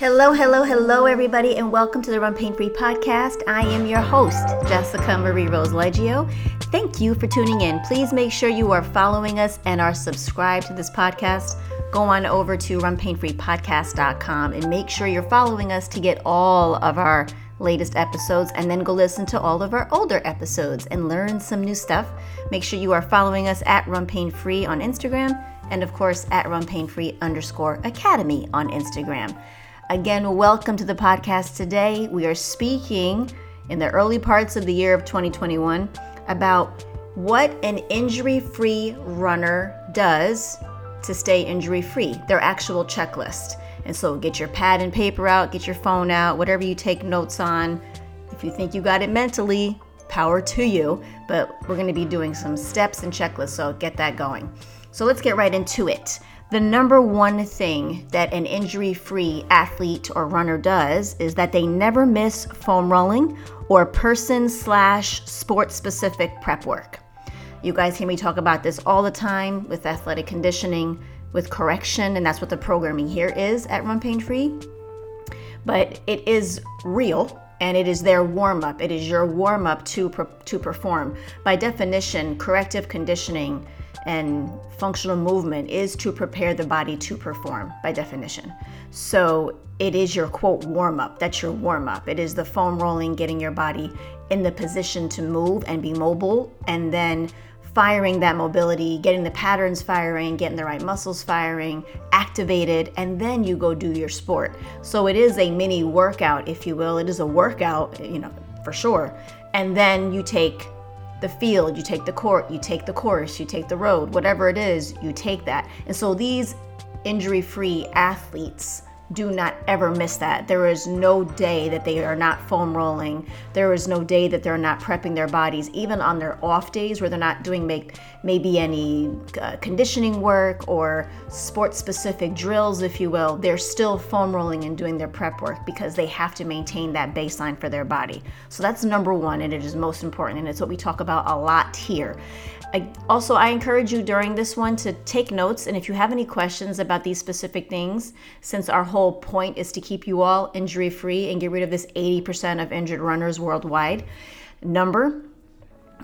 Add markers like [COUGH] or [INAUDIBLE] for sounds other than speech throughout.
Hello, hello, hello, everybody, and welcome to the Run Pain Free podcast. I am your host, Jessica Marie Rose Leggio. Thank you for tuning in. Please make sure you are following us and are subscribed to this podcast. Go on over to runpainfreepodcast.com and make sure you're following us to get all of our latest episodes and then go listen to all of our older episodes and learn some new stuff. Make sure you are following us at Run Pain Free on Instagram and, of course, at Run Pain Free underscore Academy on Instagram. Again, welcome to the podcast today. We are speaking in the early parts of the year of 2021 about what an injury free runner does to stay injury free, their actual checklist. And so get your pad and paper out, get your phone out, whatever you take notes on. If you think you got it mentally, power to you. But we're going to be doing some steps and checklists, so get that going. So let's get right into it. The number one thing that an injury free athlete or runner does is that they never miss foam rolling or person slash sport specific prep work. You guys hear me talk about this all the time with athletic conditioning, with correction, and that's what the programming here is at Run Pain Free. But it is real and it is their warm up. It is your warm up to, to perform. By definition, corrective conditioning and functional movement is to prepare the body to perform by definition. So it is your quote warm up. That's your warm up. It is the foam rolling, getting your body in the position to move and be mobile, and then firing that mobility, getting the patterns firing, getting the right muscles firing, activated, and then you go do your sport. So it is a mini workout, if you will. It is a workout, you know, for sure. And then you take the field, you take the court, you take the course, you take the road, whatever it is, you take that. And so these injury free athletes do not ever miss that. There is no day that they are not foam rolling. There is no day that they're not prepping their bodies, even on their off days where they're not doing make, maybe any uh, conditioning work or sport specific drills, if you will. They're still foam rolling and doing their prep work because they have to maintain that baseline for their body. So that's number one, and it is most important, and it's what we talk about a lot here. I, also, I encourage you during this one to take notes. And if you have any questions about these specific things, since our whole point is to keep you all injury free and get rid of this 80% of injured runners worldwide number,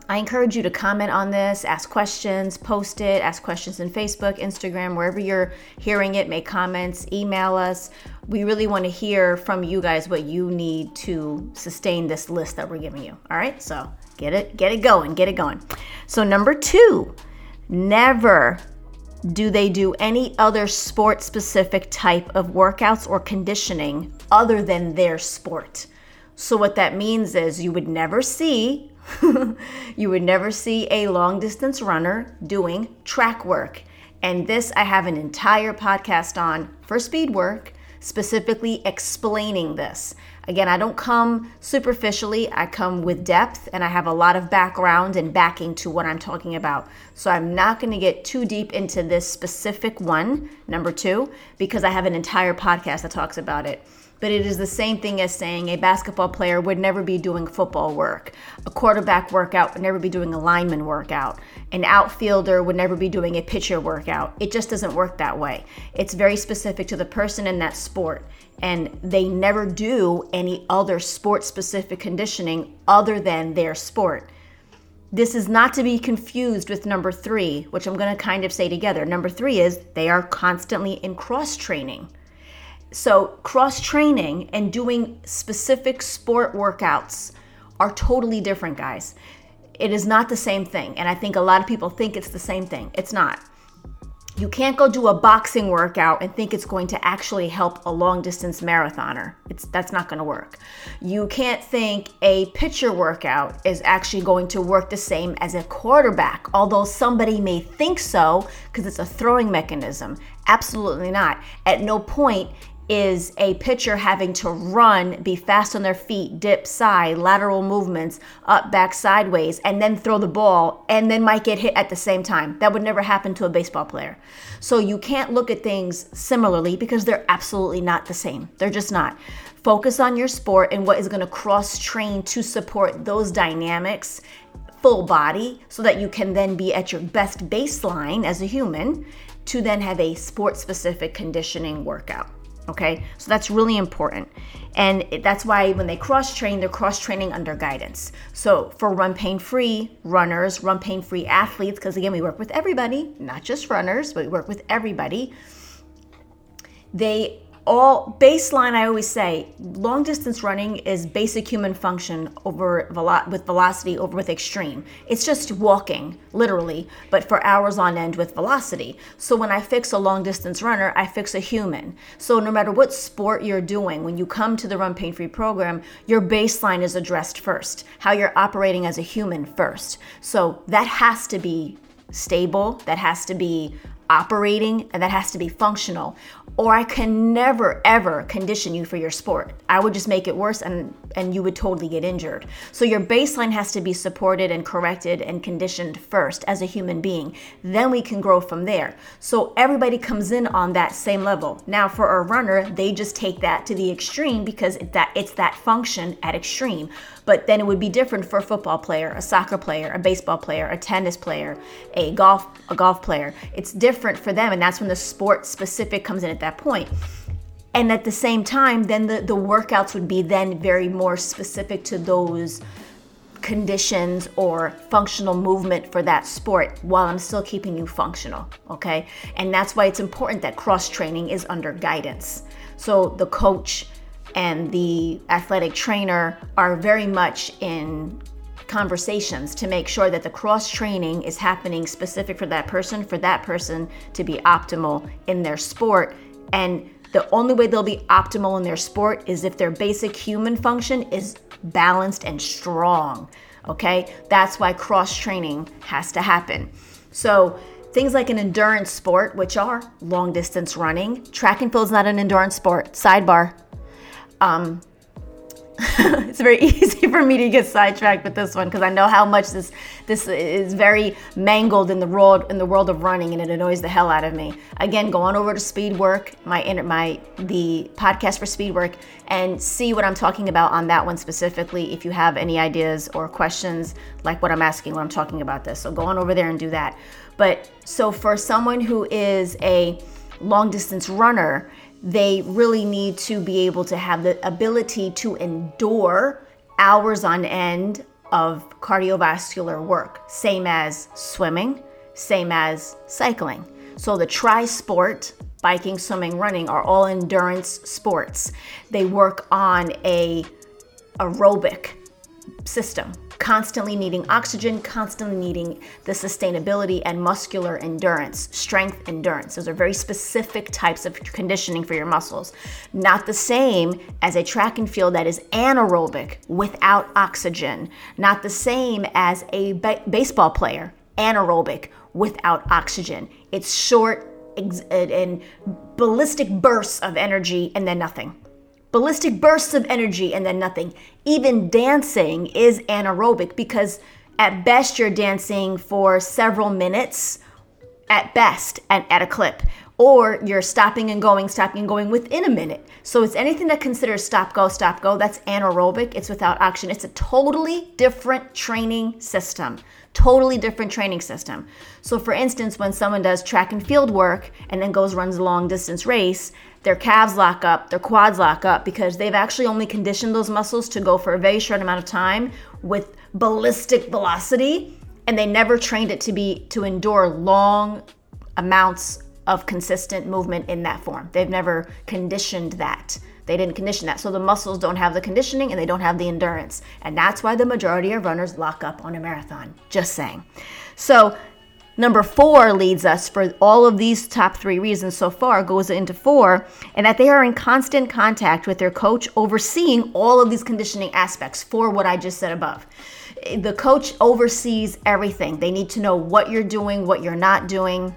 I encourage you to comment on this, ask questions, post it, ask questions in Facebook, Instagram, wherever you're hearing it, make comments, email us. We really want to hear from you guys what you need to sustain this list that we're giving you. All right, so Get it, get it going, get it going. So number two, never do they do any other sport specific type of workouts or conditioning other than their sport. So what that means is you would never see [LAUGHS] you would never see a long distance runner doing track work. And this I have an entire podcast on for speed work specifically explaining this. Again, I don't come superficially, I come with depth and I have a lot of background and backing to what I'm talking about. So I'm not going to get too deep into this specific one, number two, because I have an entire podcast that talks about it but it is the same thing as saying a basketball player would never be doing football work. A quarterback workout would never be doing a lineman workout. An outfielder would never be doing a pitcher workout. It just doesn't work that way. It's very specific to the person in that sport. And they never do any other sport specific conditioning other than their sport. This is not to be confused with number three, which I'm going to kind of say together. Number three is they are constantly in cross training. So, cross training and doing specific sport workouts are totally different, guys. It is not the same thing. And I think a lot of people think it's the same thing. It's not. You can't go do a boxing workout and think it's going to actually help a long distance marathoner. It's that's not going to work. You can't think a pitcher workout is actually going to work the same as a quarterback, although somebody may think so because it's a throwing mechanism. Absolutely not. At no point is a pitcher having to run, be fast on their feet, dip side, lateral movements, up, back, sideways, and then throw the ball, and then might get hit at the same time. That would never happen to a baseball player. So you can't look at things similarly because they're absolutely not the same. They're just not. Focus on your sport and what is going to cross train to support those dynamics full body so that you can then be at your best baseline as a human to then have a sport specific conditioning workout. Okay, so that's really important. And that's why when they cross train, they're cross training under guidance. So for run pain free runners, run pain free athletes, because again, we work with everybody, not just runners, but we work with everybody. They all baseline i always say long distance running is basic human function over velo- with velocity over with extreme. It's just walking literally but for hours on end with velocity. So when i fix a long distance runner i fix a human. So no matter what sport you're doing when you come to the run pain free program your baseline is addressed first. How you're operating as a human first. So that has to be stable that has to be operating and that has to be functional or I can never ever condition you for your sport. I would just make it worse and and you would totally get injured. So your baseline has to be supported and corrected and conditioned first as a human being. Then we can grow from there. So everybody comes in on that same level. Now for a runner, they just take that to the extreme because that it's that function at extreme. But then it would be different for a football player, a soccer player, a baseball player, a tennis player, a golf a golf player. It's different for them and that's when the sport specific comes in at that point. and at the same time then the, the workouts would be then very more specific to those conditions or functional movement for that sport while I'm still keeping you functional, okay? And that's why it's important that cross training is under guidance. So the coach and the athletic trainer are very much in conversations to make sure that the cross training is happening specific for that person, for that person to be optimal in their sport and the only way they'll be optimal in their sport is if their basic human function is balanced and strong. Okay? That's why cross training has to happen. So, things like an endurance sport, which are long distance running, track and field is not an endurance sport. Sidebar. Um, [LAUGHS] it's very [LAUGHS] easy for me to get sidetracked with this one because I know how much this this is very mangled in the world in the world of running and it annoys the hell out of me. Again, go on over to Speedwork, my my the podcast for Speedwork, and see what I'm talking about on that one specifically. If you have any ideas or questions like what I'm asking when I'm talking about this, so go on over there and do that. But so for someone who is a long distance runner they really need to be able to have the ability to endure hours on end of cardiovascular work, same as swimming, same as cycling. So the tri sport, biking, swimming, running, are all endurance sports. They work on a aerobic system constantly needing oxygen, constantly needing the sustainability and muscular endurance, strength endurance. Those are very specific types of conditioning for your muscles. Not the same as a track and field that is anaerobic without oxygen. Not the same as a ba- baseball player, anaerobic without oxygen. It's short and ballistic bursts of energy and then nothing ballistic bursts of energy and then nothing. Even dancing is anaerobic because at best you're dancing for several minutes at best and at a clip. Or you're stopping and going stopping and going within a minute. So it's anything that considers stop go stop go that's anaerobic. It's without oxygen. It's a totally different training system. Totally different training system. So for instance when someone does track and field work and then goes runs a long distance race their calves lock up, their quads lock up because they've actually only conditioned those muscles to go for a very short amount of time with ballistic velocity and they never trained it to be to endure long amounts of consistent movement in that form. They've never conditioned that. They didn't condition that. So the muscles don't have the conditioning and they don't have the endurance. And that's why the majority of runners lock up on a marathon. Just saying. So Number four leads us for all of these top three reasons so far, goes into four, and that they are in constant contact with their coach, overseeing all of these conditioning aspects for what I just said above. The coach oversees everything. They need to know what you're doing, what you're not doing.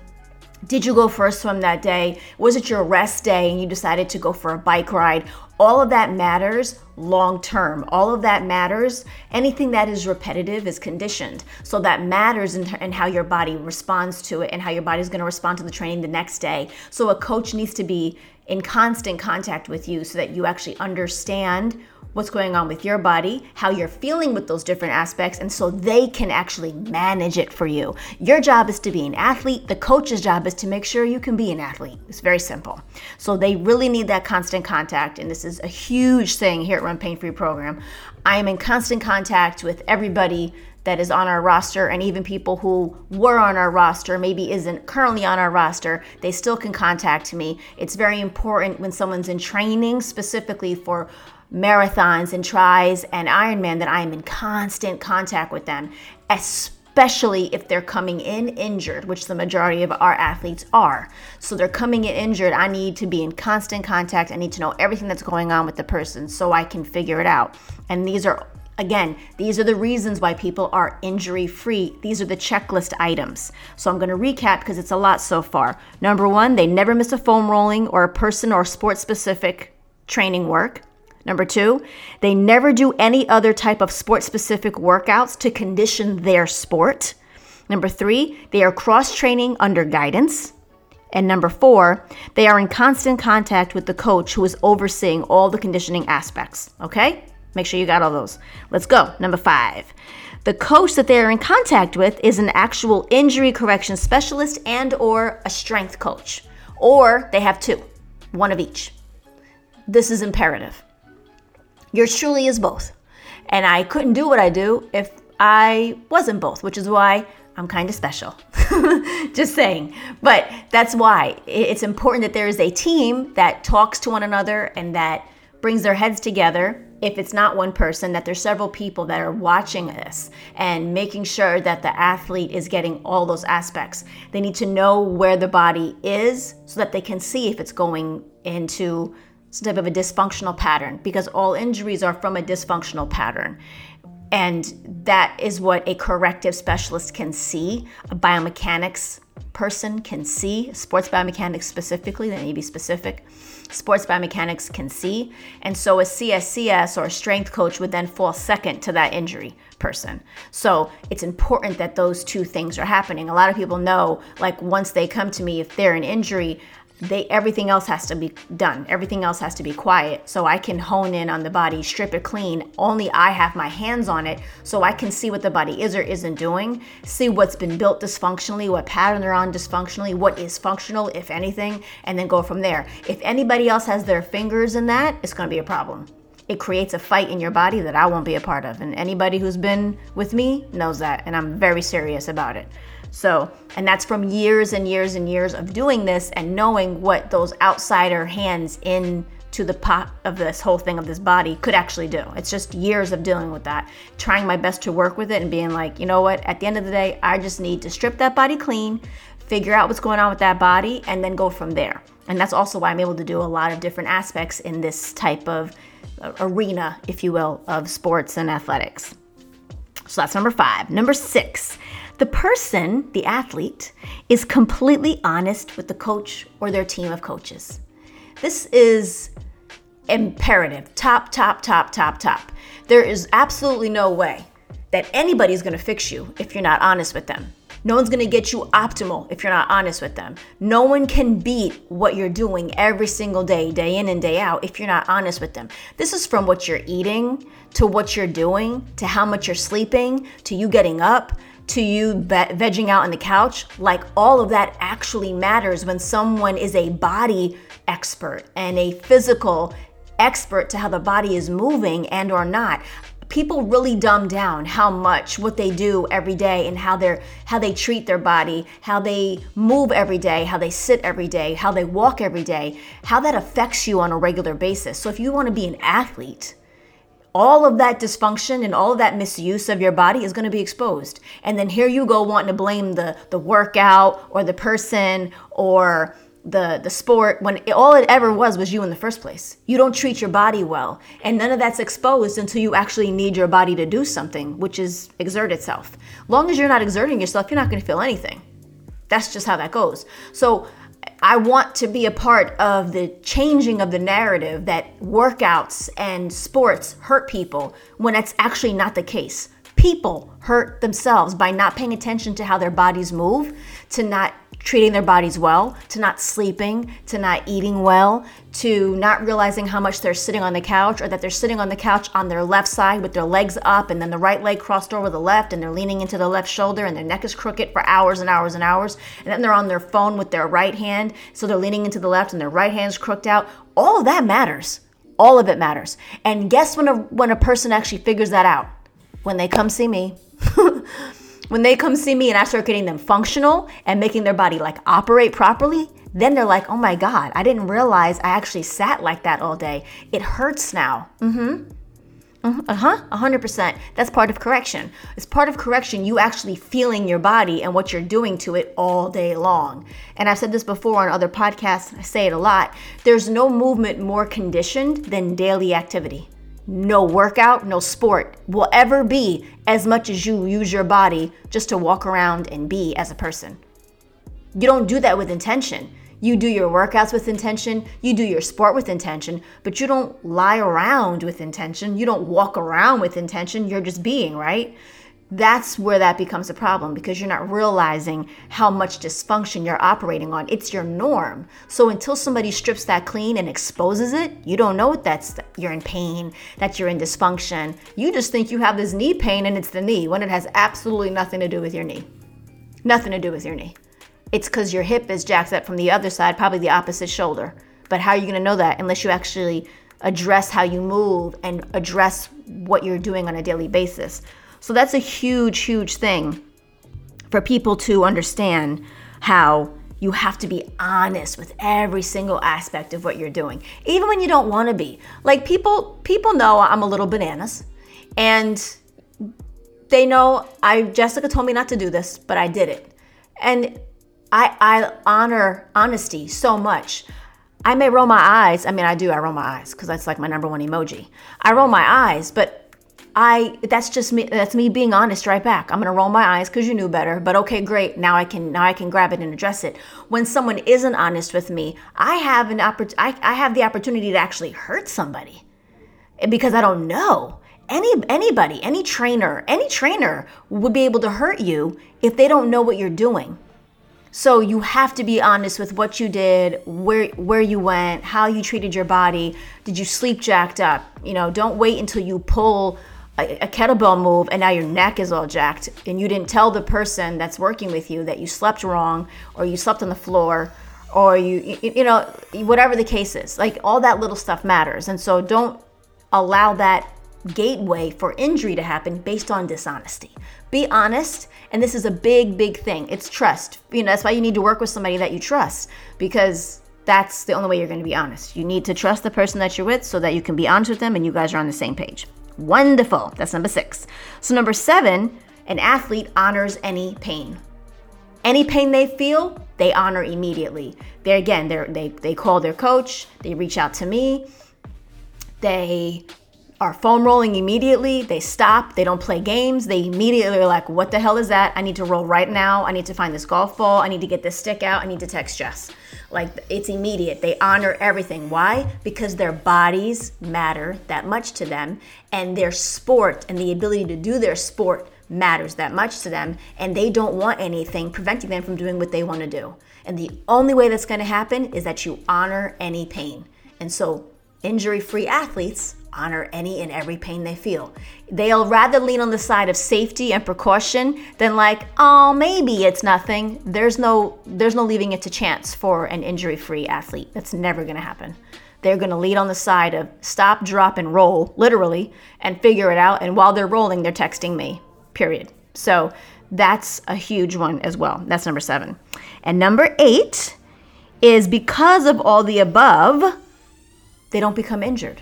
Did you go for a swim that day? Was it your rest day and you decided to go for a bike ride? All of that matters long term. All of that matters. Anything that is repetitive is conditioned. So that matters in, in how your body responds to it and how your body is going to respond to the training the next day. So a coach needs to be in constant contact with you so that you actually understand what's going on with your body, how you're feeling with those different aspects, and so they can actually manage it for you. Your job is to be an athlete, the coach's job is to make sure you can be an athlete. It's very simple. So they really need that constant contact, and this is a huge thing here at Run Pain Free Program. I am in constant contact with everybody that is on our roster and even people who were on our roster maybe isn't currently on our roster they still can contact me. It's very important when someone's in training specifically for marathons and tris and ironman that i am in constant contact with them especially if they're coming in injured which the majority of our athletes are. So they're coming in injured i need to be in constant contact. I need to know everything that's going on with the person so i can figure it out. And these are Again, these are the reasons why people are injury free. These are the checklist items. So I'm going to recap because it's a lot so far. Number one, they never miss a foam rolling or a person or sport specific training work. Number two, they never do any other type of sport specific workouts to condition their sport. Number three, they are cross training under guidance. And number four, they are in constant contact with the coach who is overseeing all the conditioning aspects. Okay? Make sure you got all those. Let's go. Number five. The coach that they're in contact with is an actual injury correction specialist and or a strength coach. Or they have two, one of each. This is imperative. Yours truly is both. And I couldn't do what I do if I wasn't both, which is why I'm kind of special. [LAUGHS] Just saying. But that's why it's important that there is a team that talks to one another and that brings their heads together if it's not one person, that there's several people that are watching this and making sure that the athlete is getting all those aspects. They need to know where the body is so that they can see if it's going into some type of a dysfunctional pattern because all injuries are from a dysfunctional pattern. And that is what a corrective specialist can see, a biomechanics person can see, sports biomechanics specifically, they to be specific sports biomechanics can see. And so a CSCS or a strength coach would then fall second to that injury person. So it's important that those two things are happening. A lot of people know, like, once they come to me, if they're an injury, they everything else has to be done. Everything else has to be quiet. So i can hone in on the body strip it clean. Only i have my hands on it so i can see what the body is or isn't doing see what's been built dysfunctionally what pattern they're on dysfunctionally what is functional if anything and then go from there. If anybody else has their fingers in that it's going to be a problem. It creates a fight in your body that i won't be a part of and anybody who's been with me knows that and i'm very serious about it so, and that's from years and years and years of doing this and knowing what those outsider hands in to the pot of this whole thing of this body could actually do. It's just years of dealing with that, trying my best to work with it and being like, you know what, at the end of the day, I just need to strip that body clean, figure out what's going on with that body, and then go from there. And that's also why I'm able to do a lot of different aspects in this type of uh, arena, if you will, of sports and athletics. So that's number five. Number six the person, the athlete, is completely honest with the coach or their team of coaches. This is imperative. Top, top, top, top, top. There is absolutely no way that anybody's gonna fix you if you're not honest with them. No one's gonna get you optimal if you're not honest with them. No one can beat what you're doing every single day, day in and day out, if you're not honest with them. This is from what you're eating to what you're doing to how much you're sleeping to you getting up to you vegging out on the couch, like all of that actually matters when someone is a body expert and a physical expert to how the body is moving and or not. People really dumb down how much what they do every day and how they're how they treat their body how they move every day how they sit every day how they walk every day how that affects you on a regular basis. So if you want to be an athlete all of that dysfunction and all of that misuse of your body is going to be exposed. And then here you go wanting to blame the the workout or the person or the the sport when it, all it ever was was you in the first place. You don't treat your body well, and none of that's exposed until you actually need your body to do something, which is exert itself. Long as you're not exerting yourself, you're not going to feel anything. That's just how that goes. So I want to be a part of the changing of the narrative that workouts and sports hurt people when that's actually not the case. People hurt themselves by not paying attention to how their bodies move, to not treating their bodies well, to not sleeping, to not eating well, to not realizing how much they're sitting on the couch or that they're sitting on the couch on their left side with their legs up and then the right leg crossed over the left and they're leaning into the left shoulder and their neck is crooked for hours and hours and hours. And then they're on their phone with their right hand, so they're leaning into the left and their right hand's crooked out. All of that matters. All of it matters. And guess when a when a person actually figures that out? When they come see me. [LAUGHS] when they come see me and I start getting them functional and making their body like operate properly, then they're like, oh my God, I didn't realize I actually sat like that all day. It hurts now. Mm hmm. Uh huh. 100%. That's part of correction. It's part of correction, you actually feeling your body and what you're doing to it all day long. And I've said this before on other podcasts, I say it a lot. There's no movement more conditioned than daily activity no workout, no sport will ever be as much as you use your body just to walk around and be as a person. You don't do that with intention. You do your workouts with intention, you do your sport with intention, but you don't lie around with intention. You don't walk around with intention. You're just being, right? That's where that becomes a problem because you're not realizing how much dysfunction you're operating on. It's your norm. So until somebody strips that clean and exposes it, you don't know that's you're in pain, that you're in dysfunction. You just think you have this knee pain and it's the knee when it has absolutely nothing to do with your knee. Nothing to do with your knee. It's because your hip is jacked up from the other side, probably the opposite shoulder. But how are you going to know that unless you actually address how you move and address what you're doing on a daily basis? So that's a huge, huge thing for people to understand how you have to be honest with every single aspect of what you're doing even when you don't want to be. Like people people know i'm a little bananas and they know i jessica told me not to do this but i did it. And i i honor honesty so much. I may roll my eyes i mean i do i roll my eyes because that's like my number one emoji. I roll my eyes but I that's just me that's me being honest right back. I'm going to roll my eyes cuz you knew better, but okay, great. Now I can now I can grab it and address it. When someone isn't honest with me, I have an oppor- I, I have the opportunity to actually hurt somebody eh, because I don't know. Any anybody, any trainer, any trainer would be able to hurt you if they don't know what you're doing. So you have to be honest with what you did, where where you went, how you treated your body. Did you sleep jacked up? You know, don't wait until you pull a, kettlebell move and now your neck is all jacked and you didn't tell the person that's working with you that you slept wrong or you slept on the floor or you you know whatever the case is like all that little stuff matters. And so don't allow that gateway for injury to happen based on dishonesty. Be honest and this is a big big thing. It's trust. You know that's why you need to work with somebody that you trust because that's the only way you're going to be honest. You need to trust the person that you're with so that you can be honest with them and you guys are on the same page Wonderful. That's number six. So, number seven, an athlete honors any pain. Any pain they feel, they honor immediately. They again, they they they call their coach. They reach out to me. They are foam rolling immediately. They stop. They don't play games. They immediately are like, "What the hell is that? I need to roll right now. I need to find this golf ball. I need to get this stick out. I need to text Jess." Like it's immediate. They honor everything. Why? Because their bodies matter that much to them, and their sport and the ability to do their sport matters that much to them, and they don't want anything preventing them from doing what they want to do. And the only way that's going to happen is that you honor any pain. And so, injury free athletes honor any and every pain they feel. They'll rather lean on the side of safety and precaution than like, oh, maybe it's nothing. There's no there's no leaving it to chance for an injury-free athlete. That's never going to happen. They're going to lead on the side of stop, drop and roll, literally, and figure it out and while they're rolling, they're texting me. Period. So, that's a huge one as well. That's number 7. And number 8 is because of all the above, they don't become injured.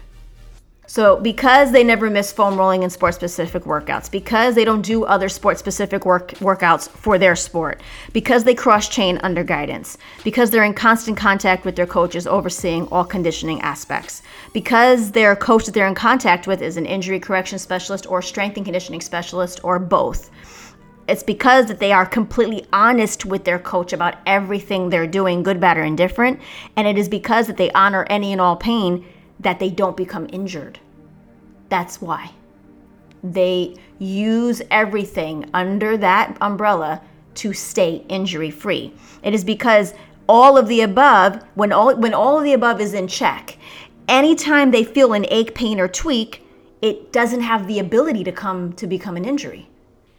So, because they never miss foam rolling and sport specific workouts, because they don't do other sport specific work, workouts for their sport, because they cross train under guidance, because they're in constant contact with their coaches overseeing all conditioning aspects, because their coach that they're in contact with is an injury correction specialist or strength and conditioning specialist or both, it's because that they are completely honest with their coach about everything they're doing, good, bad, or indifferent. And it is because that they honor any and all pain that they don't become injured. That's why. They use everything under that umbrella to stay injury free. It is because all of the above, when all when all of the above is in check, anytime they feel an ache, pain, or tweak, it doesn't have the ability to come to become an injury.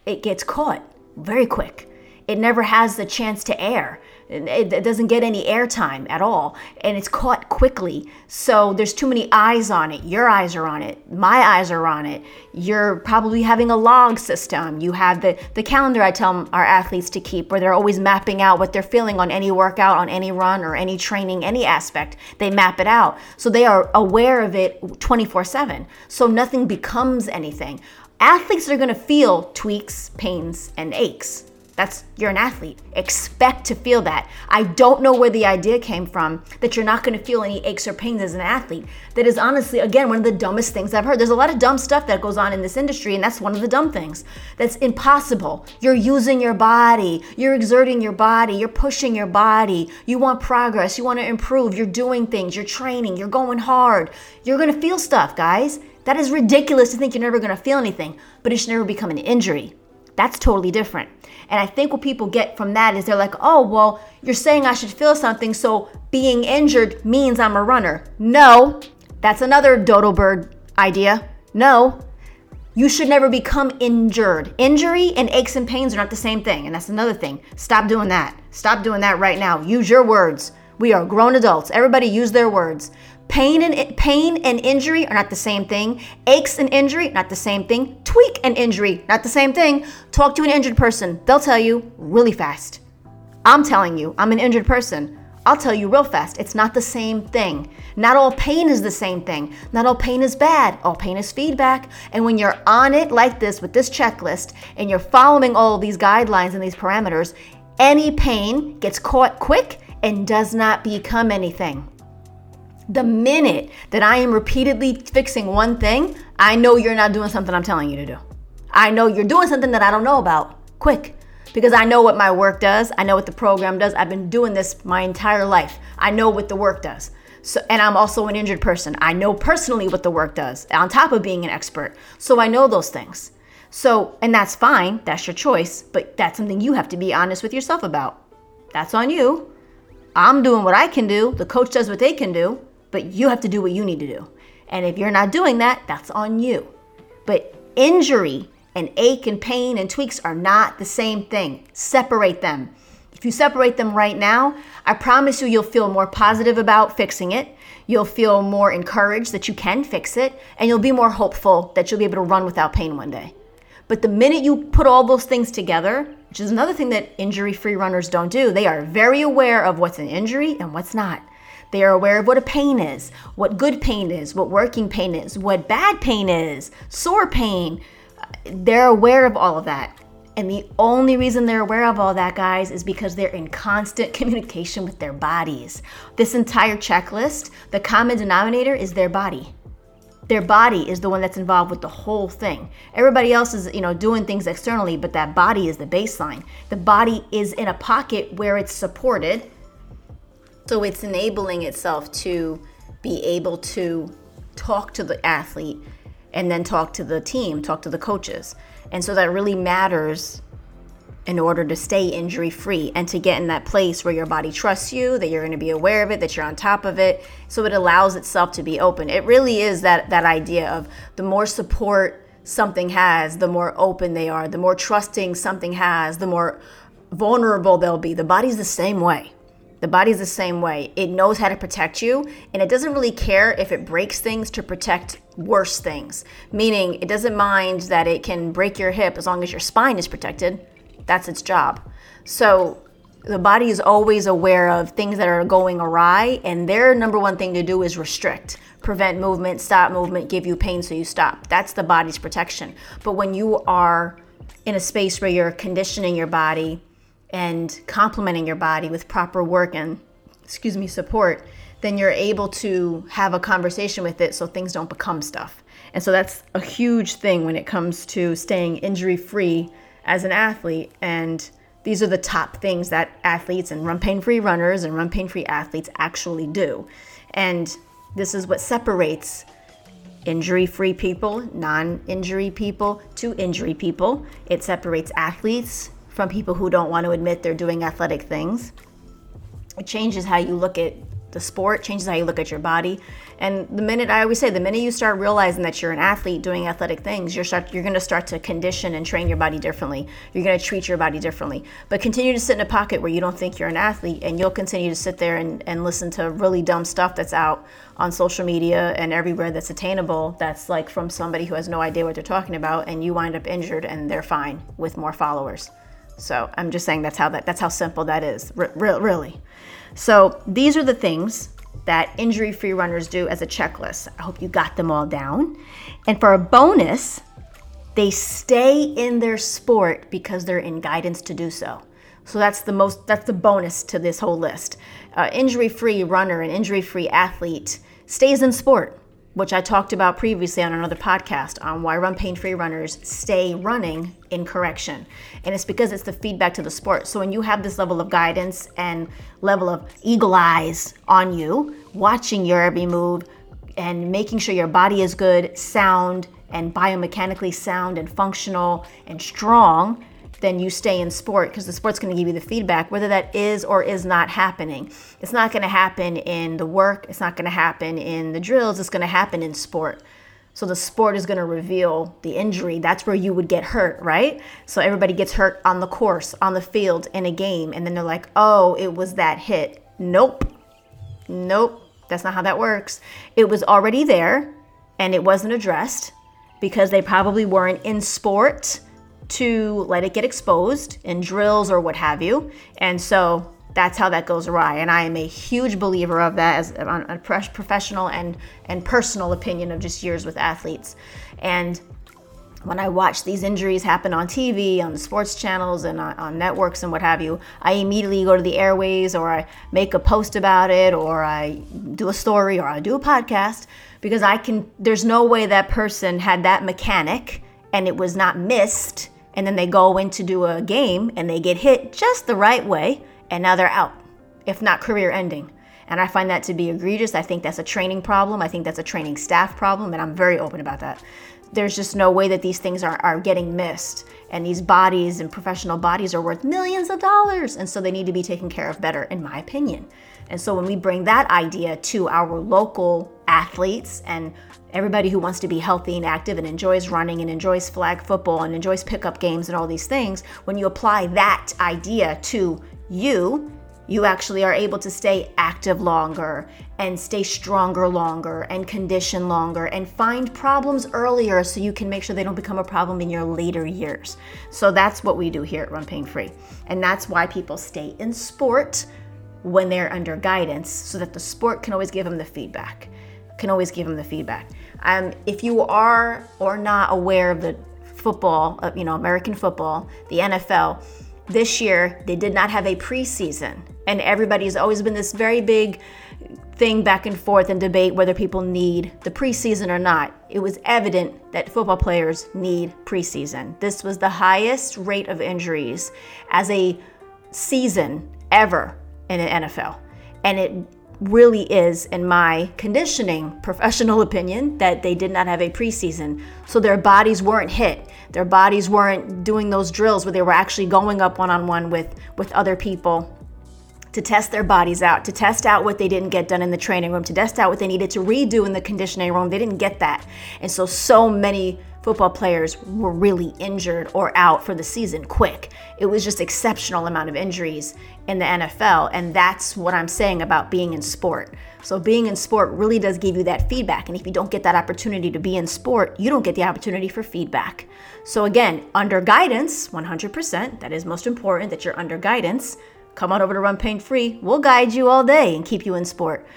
It gets caught very quick. It never has the chance to air. It, doesn't get any airtime at all, and it's caught quickly. So there's too many eyes on it. Your eyes are on it. My eyes are on it. You're probably having a log system. You have the, the calendar I tell our athletes to keep where they're always mapping out what they're feeling on any workout, on any run, or any training, any aspect. They map it out. So they are aware of it 24 7. So nothing becomes anything. Athletes are going to feel tweaks, pains, and aches that's you're an athlete. Expect to feel that. I don't know where the idea came from that you're not going to feel any aches or pains as an athlete. That is honestly again one of the dumbest things I've heard. There's a lot of dumb stuff that goes on in this industry and that's one of the dumb things. That's impossible. You're using your body. You're exerting your body. You're pushing your body. You want progress. You want to improve. You're doing things. You're training. You're going hard. You're going to feel stuff, guys. That is ridiculous to think you're never going to feel anything, but it should never become an injury. That's totally different. And I think what people get from that is they're like, oh, well, you're saying I should feel something, so being injured means I'm a runner. No, that's another dodo bird idea. No, you should never become injured. Injury and aches and pains are not the same thing. And that's another thing. Stop doing that. Stop doing that right now. Use your words. We are grown adults. Everybody use their words. Pain and pain and injury are not the same thing. Aches and injury, not the same thing. Tweak and injury, not the same thing. Talk to an injured person. They'll tell you really fast. I'm telling you, I'm an injured person. I'll tell you real fast, it's not the same thing. Not all pain is the same thing. Not all pain is bad. All pain is feedback. And when you're on it like this with this checklist and you're following all of these guidelines and these parameters, any pain gets caught quick and does not become anything. The minute that I am repeatedly fixing one thing, I know you're not doing something I'm telling you to do. I know you're doing something that I don't know about. Quick. Because I know what my work does. I know what the program does. I've been doing this my entire life. I know what the work does. So, and I'm also an injured person. I know personally what the work does on top of being an expert. So I know those things. So, and that's fine. That's your choice. But that's something you have to be honest with yourself about. That's on you. I'm doing what I can do. The coach does what they can do but you have to do what you need to do. And if you're not doing that, that's on you. But injury and ache and pain and tweaks are not the same thing. Separate them. If you separate them right now, I promise you, you'll feel more positive about fixing it. You'll feel more encouraged that you can fix it, and you'll be more hopeful that you'll be able to run without pain one day. But the minute you put all those things together, which is another thing that injury free runners don't do, they are very aware of what's an injury and what's not. They are aware of what a pain is, what good pain is, what working pain is, what bad pain is, sore pain. They're aware of all of that. And the only reason they're aware of all that, guys, is because they're in constant [LAUGHS] communication with their bodies. This entire checklist, the common denominator is their body. Their body is the one that's involved with the whole thing. Everybody else is, you know, doing things externally, but that body is the baseline. The body is in a pocket where it's supported so it's enabling itself to be able to talk to the athlete and then talk to the team, talk to the coaches. And so that really matters in order to stay injury free and to get in that place where your body trusts you, that you're going to be aware of it, that you're on top of it. So it allows itself to be open. It really is that that idea of the more support something has, the more open they are, the more trusting something has, the more vulnerable they'll be. The body's the same way. The body's the same way. It knows how to protect you, and it doesn't really care if it breaks things to protect worse things. Meaning, it doesn't mind that it can break your hip as long as your spine is protected. That's its job. So, the body is always aware of things that are going awry, and their number one thing to do is restrict, prevent movement, stop movement, give you pain so you stop. That's the body's protection. But when you are in a space where you're conditioning your body, and complementing your body with proper work and excuse me support then you're able to have a conversation with it so things don't become stuff and so that's a huge thing when it comes to staying injury free as an athlete. And these are the top things that athletes and run pain free runners and run pain free athletes actually do. And this is what separates injury free people, non injury people, to injury people. It separates athletes from people who don't want to admit they're doing athletic things. It changes how you look at the sport, changes how you look at your body. And the minute I always say, the minute you start realizing that you're an athlete doing athletic things, you're start you're going to start to condition and train your body differently. You're going to treat your body differently. But continue to sit in a pocket where you don't think you're an athlete, and you'll continue to sit there and, and listen to really dumb stuff that's out on social media and everywhere that's attainable. That's like from somebody who has no idea what they're talking about, and you wind up injured, and they're fine with more followers. So I'm just saying that's how that that's how simple that is, really. So these are the things that injury-free runners do as a checklist. I hope you got them all down. And for a bonus, they stay in their sport because they're in guidance to do so. So that's the most that's the bonus to this whole list. Uh, injury-free runner and injury-free athlete stays in sport which I talked about previously on another podcast on why run pain free runners stay running in correction. And it's because it's the feedback to the sport. So when you have this level of guidance and level of eagle eyes on you, watching your every move and making sure your body is good, sound, and biomechanically sound and functional and strong, then you stay in sport because the sport's going to give you the feedback whether that is or is not happening. It's not going to happen in the work, it's not going to happen in the drills, it's going to happen in sport. So the sport is going to reveal the injury. That's where you would get hurt, right? So everybody gets hurt on the course, on the field, in a game, and then they're like, "Oh, it was that hit." Nope. Nope. That's not how that works. It was already there and it wasn't addressed because they probably weren't in sport to let it get exposed in drills or what have you. And so that's how that goes awry. And I am a huge believer of that as a professional and, and personal opinion of just years with athletes. And when I watch these injuries happen on TV, on the sports channels, and on, on, networks and what have you, I immediately go to the airways or I make a post about it or I do a story or I do a podcast because I can, there's no way that person had that mechanic and it was not missed and then they go in to do a game and they get hit just the right way and now they're out, if not career ending. And I find that to be egregious. I think that's a training problem. I think that's a training staff problem, and I'm very open about that. There's just no way that these things are, are getting missed. And these bodies and professional bodies are worth millions of dollars. And so they need to be taken care of better, in my opinion. And so when we bring that idea to our local athletes and everybody who wants to be healthy and active and enjoys running and enjoys flag football and enjoys pickup games and all these things, when you apply that idea to you, you actually are able to stay active longer and stay stronger longer and condition longer and find problems earlier so you can make sure they don't become a problem in your later years. So that's what we do here at Run Pain Free. And that's why people stay in sport when they're under guidance so that the sport can always give them the feedback can always give them the feedback. Um, if you are or not aware of the football, you know, American football, the NFL, this year they did not have a preseason. And everybody's always been this very big thing back and forth and debate whether people need the preseason or not. It was evident that football players need preseason. This was the highest rate of injuries as a season ever in the NFL. And it really is, in my conditioning professional [LAUGHS] opinion, that they did not have a preseason. So their bodies weren't hit. Their bodies weren't doing those drills where they were actually going up one on one with with other people to test their bodies out, to test out what they didn't get done in the training room, to test out what they needed to redo in the conditioning room. They didn't get that. And so so many football players were really injured or out for the season quick. It was just exceptional amount of injuries in the NFL and that's what I'm saying about being in sport. So being in sport really does give you that feedback and if you don't get that opportunity to be in sport, you don't get the opportunity for feedback. So again, under guidance, 100%, that is most important that you're under guidance. Come on over to Run Pain Free. We'll guide you all day and keep you in sport.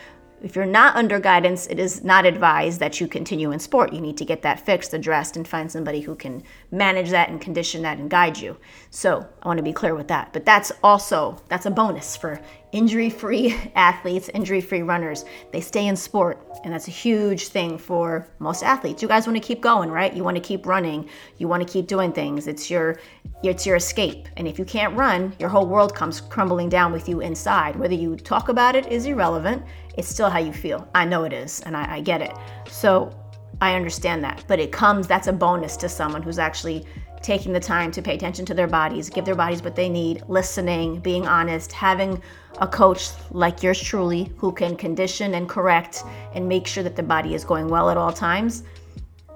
If you're not under guidance, it is not advised that you continue in sport. You need to get that fixed, addressed, and find somebody who can manage that and condition that and guide you. So I want to be clear with that. But that's also that's a bonus for injury free [LAUGHS] athletes, injury free runners. They stay in sport, and that's a huge thing for most athletes. You guys want to keep going, right? You want to keep running. You want to keep doing things. It's your it's your escape. And if you can't run, your whole world comes crumbling down with you inside. Whether you talk about it is irrelevant. It's still how you feel. I know it is, and I, I get it. So I understand that. But it comes, that's a bonus to someone who's actually taking the time to pay attention to their bodies, give their bodies what they need, listening, being honest, having a coach like yours truly who can condition and correct and make sure that the body is going well at all times,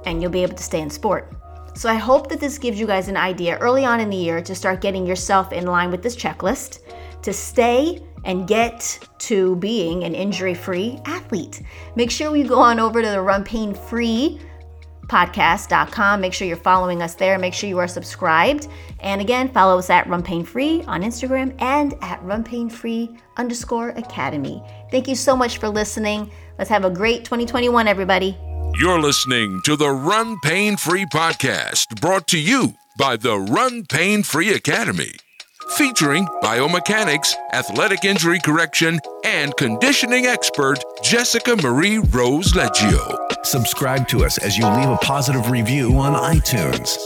and you'll be able to stay in sport. So I hope that this gives you guys an idea early on in the year to start getting yourself in line with this checklist to stay and get to being an injury free athlete. Make sure you go on over to the Run Pain Free podcast.com. Make sure you're following us there. Make sure you are subscribed. And again, follow us at Run Pain Free on Instagram and at Run Pain Free underscore Academy. Thank you so much for listening. Let's have a great 2021, everybody. You're listening to the Run Pain Free podcast brought to you by the Run Pain Free Academy featuring biomechanics, athletic injury correction, and conditioning expert Jessica Marie Rose Leggio. Subscribe to us as you leave a positive review on iTunes.